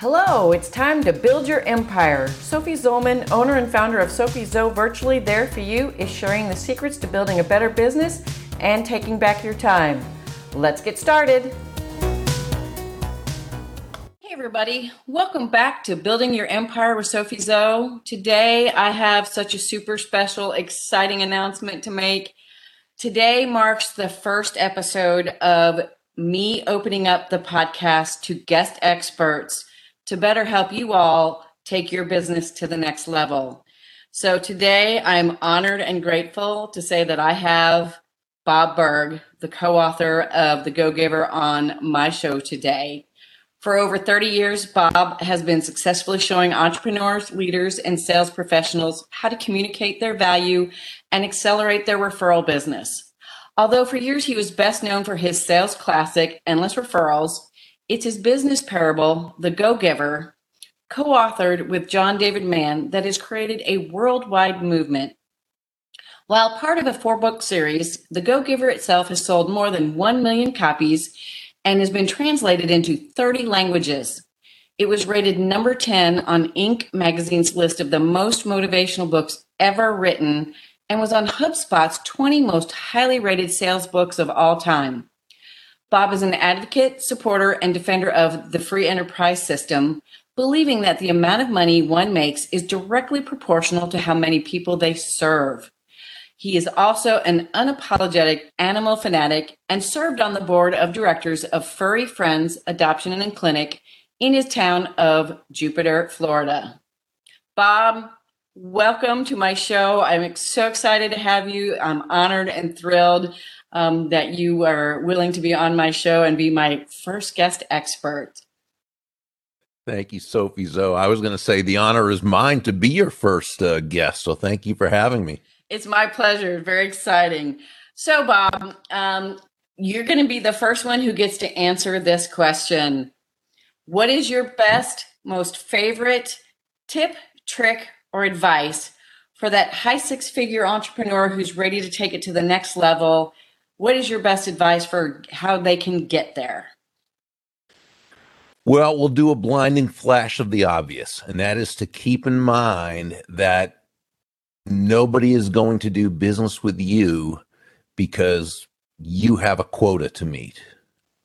Hello, it's time to build your empire. Sophie Zollman, owner and founder of Sophie Zo Virtually There For You, is sharing the secrets to building a better business and taking back your time. Let's get started. Hey, everybody, welcome back to Building Your Empire with Sophie Zo. Today, I have such a super special, exciting announcement to make. Today marks the first episode of me opening up the podcast to guest experts to better help you all take your business to the next level. So today I'm honored and grateful to say that I have Bob Burg, the co author of The Go Giver, on my show today. For over 30 years, Bob has been successfully showing entrepreneurs, leaders, and sales professionals how to communicate their value and accelerate their referral business. Although for years he was best known for his sales classic, Endless Referrals, it's his business parable, The Go Giver, co authored with John David Mann, that has created a worldwide movement. While part of a four book series, The Go Giver itself has sold more than 1 million copies and has been translated into 30 languages. It was rated number 10 on Inc. magazine's list of the most motivational books ever written and was on HubSpot's 20 most highly rated sales books of all time. Bob is an advocate, supporter, and defender of the free enterprise system, believing that the amount of money one makes is directly proportional to how many people they serve. He is also an unapologetic animal fanatic and served on the board of directors of Furry Friends Adoption and Clinic in his town of Jupiter, Florida. Bob, welcome to my show. I'm so excited to have you. I'm honored and thrilled um, that you are willing to be on my show and be my first guest expert. Thank you, Sophie Zoe. I was going to say the honor is mine to be your first uh, guest. So thank you for having me. It's my pleasure. Very exciting. So, Bob, um, you're going to be the first one who gets to answer this question. What is your best, most favorite tip, trick, or advice for that high six figure entrepreneur who's ready to take it to the next level what is your best advice for how they can get there? Well, we'll do a blinding flash of the obvious, and that is to keep in mind that nobody is going to do business with you because you have a quota to meet,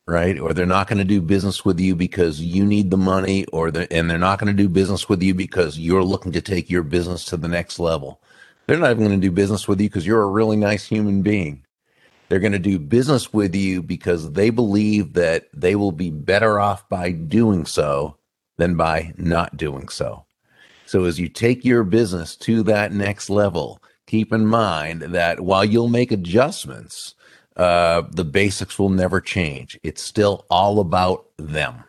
right? Or they're not going to do business with you because you need the money, or the, and they're not going to do business with you because you're looking to take your business to the next level. They're not even going to do business with you because you're a really nice human being. They're going to do business with you because they believe that they will be better off by doing so than by not doing so. So as you take your business to that next level, keep in mind that while you'll make adjustments, uh, the basics will never change. It's still all about them.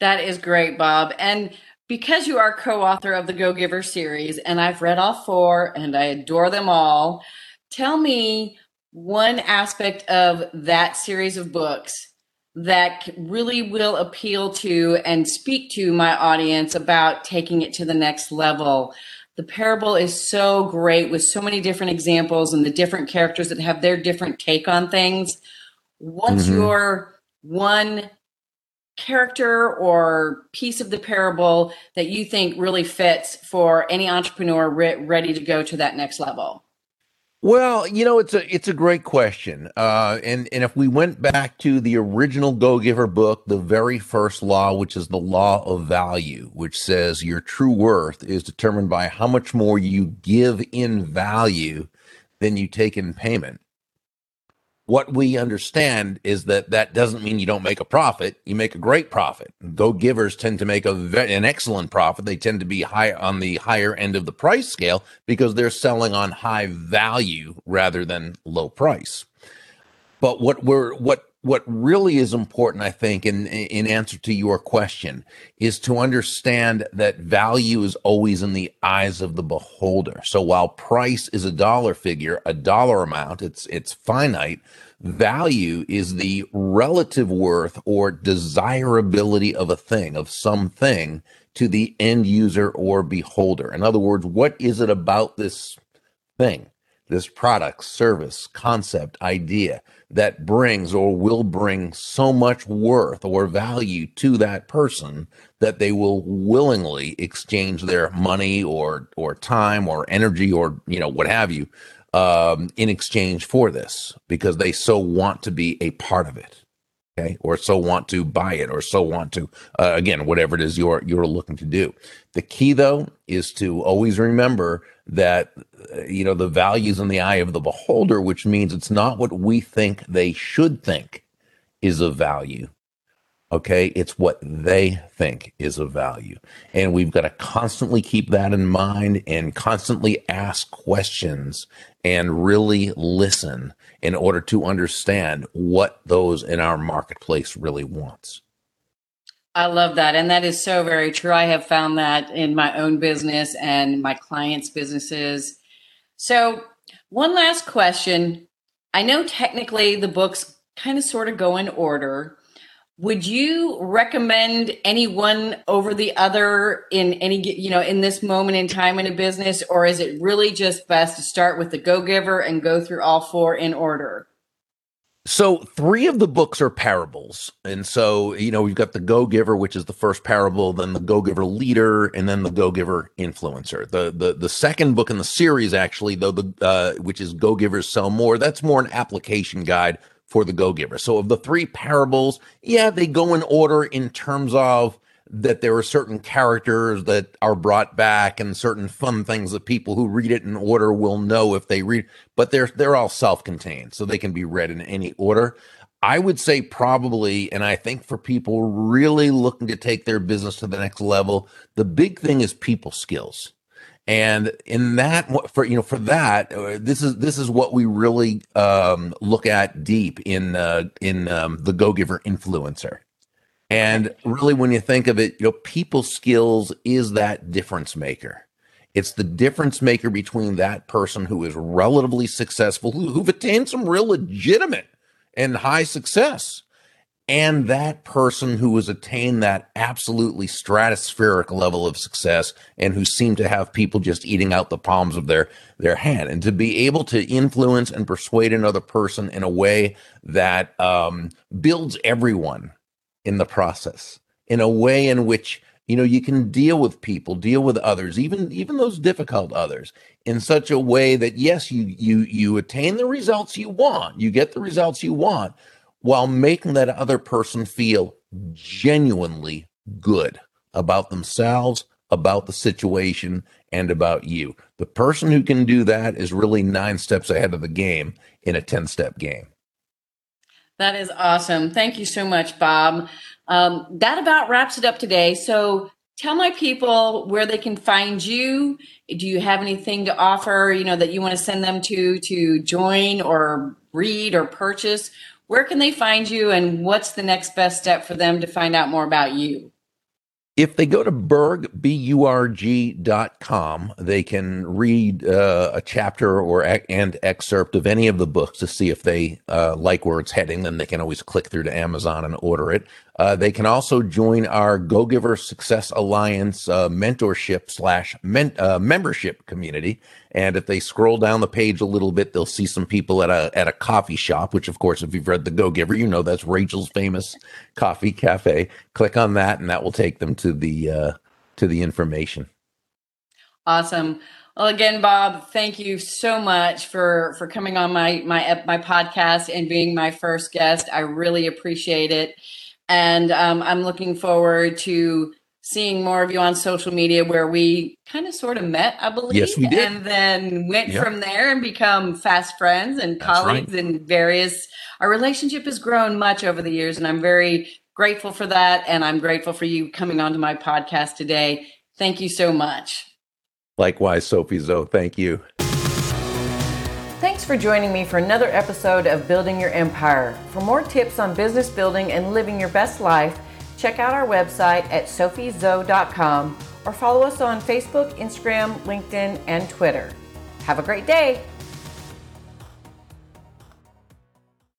That is great, Bob. And because you are co author of the Go Giver series, and I've read all four and I adore them all, tell me one aspect of that series of books that really will appeal to and speak to my audience about taking it to the next level. The parable is so great with so many different examples and the different characters that have their different take on things. What's mm-hmm. your one character or piece of the parable that you think really fits for any entrepreneur re- ready to go to that next level? Well, you know, it's a it's a great question, uh, and and if we went back to the original Go Giver book, the very first law, which is the law of value, which says your true worth is determined by how much more you give in value than you take in payment what we understand is that that doesn't mean you don't make a profit. You make a great profit. Go givers tend to make a an excellent profit. They tend to be high on the higher end of the price scale because they're selling on high value rather than low price. But what we're what what really is important, I think, in in answer to your question, is to understand that value is always in the eyes of the beholder. So while price is a dollar figure, a dollar amount, it's it's finite. Value is the relative worth or desirability of a thing, of something, to the end user or beholder. In other words, what is it about this thing, this product, service, concept, idea? that brings or will bring so much worth or value to that person that they will willingly exchange their money or or time or energy or you know what have you um, in exchange for this because they so want to be a part of it okay or so want to buy it or so want to uh, again whatever it is you're you're looking to do. The key though is to always remember that uh, you know the values in the eye of the beholder which means it's not what we think they should think is of value okay it's what they think is of value and we've got to constantly keep that in mind and constantly ask questions and really listen in order to understand what those in our marketplace really wants. I love that. And that is so very true. I have found that in my own business and my clients' businesses. So, one last question. I know technically the books kind of sort of go in order, would you recommend any one over the other in any you know in this moment in time in a business or is it really just best to start with the go giver and go through all four in order? So three of the books are parables and so you know we've got the go giver which is the first parable then the go giver leader and then the go giver influencer. The the the second book in the series actually though the uh, which is go givers sell more that's more an application guide for the go giver. So, of the three parables, yeah, they go in order in terms of that there are certain characters that are brought back and certain fun things that people who read it in order will know if they read, but they're they're all self-contained, so they can be read in any order. I would say probably, and I think for people really looking to take their business to the next level, the big thing is people skills. And in that, for you know, for that, uh, this is this is what we really um, look at deep in uh, in um, the Go Giver influencer. And really, when you think of it, you know, people skills is that difference maker. It's the difference maker between that person who is relatively successful, who, who've attained some real legitimate and high success, and that person who has attained that absolutely stratospheric level of success and who seem to have people just eating out the palms of their their hand. And to be able to influence and persuade another person in a way that um, builds everyone in the process in a way in which you know you can deal with people deal with others even even those difficult others in such a way that yes you you you attain the results you want you get the results you want while making that other person feel genuinely good about themselves, about the situation, and about you. The person who can do that is really nine steps ahead of the game in a 10 step game. That is awesome. Thank you so much, Bob. Um, that about wraps it up today. So tell my people where they can find you. Do you have anything to offer, you know, that you want to send them to to join or read or purchase? Where can they find you and what's the next best step for them to find out more about you? If they go to Burg, B-U-R-G dot com, they can read uh, a chapter or and excerpt of any of the books to see if they uh, like where it's heading. Then they can always click through to Amazon and order it. Uh, they can also join our Go Giver Success Alliance uh, mentorship slash men- uh, membership community. And if they scroll down the page a little bit, they'll see some people at a at a coffee shop. Which, of course, if you've read The Go Giver, you know that's Rachel's famous coffee cafe. Click on that, and that will take them to the uh, to the information. Awesome. Well, again, Bob, thank you so much for for coming on my my my podcast and being my first guest. I really appreciate it. And um, I'm looking forward to seeing more of you on social media where we kind of sort of met, I believe. Yes, we did. And then went yep. from there and become fast friends and That's colleagues right. and various. Our relationship has grown much over the years, and I'm very grateful for that. And I'm grateful for you coming onto my podcast today. Thank you so much. Likewise, Sophie Zoe. Thank you. Thanks for joining me for another episode of Building Your Empire. For more tips on business building and living your best life, check out our website at sophiezoe.com or follow us on Facebook, Instagram, LinkedIn, and Twitter. Have a great day.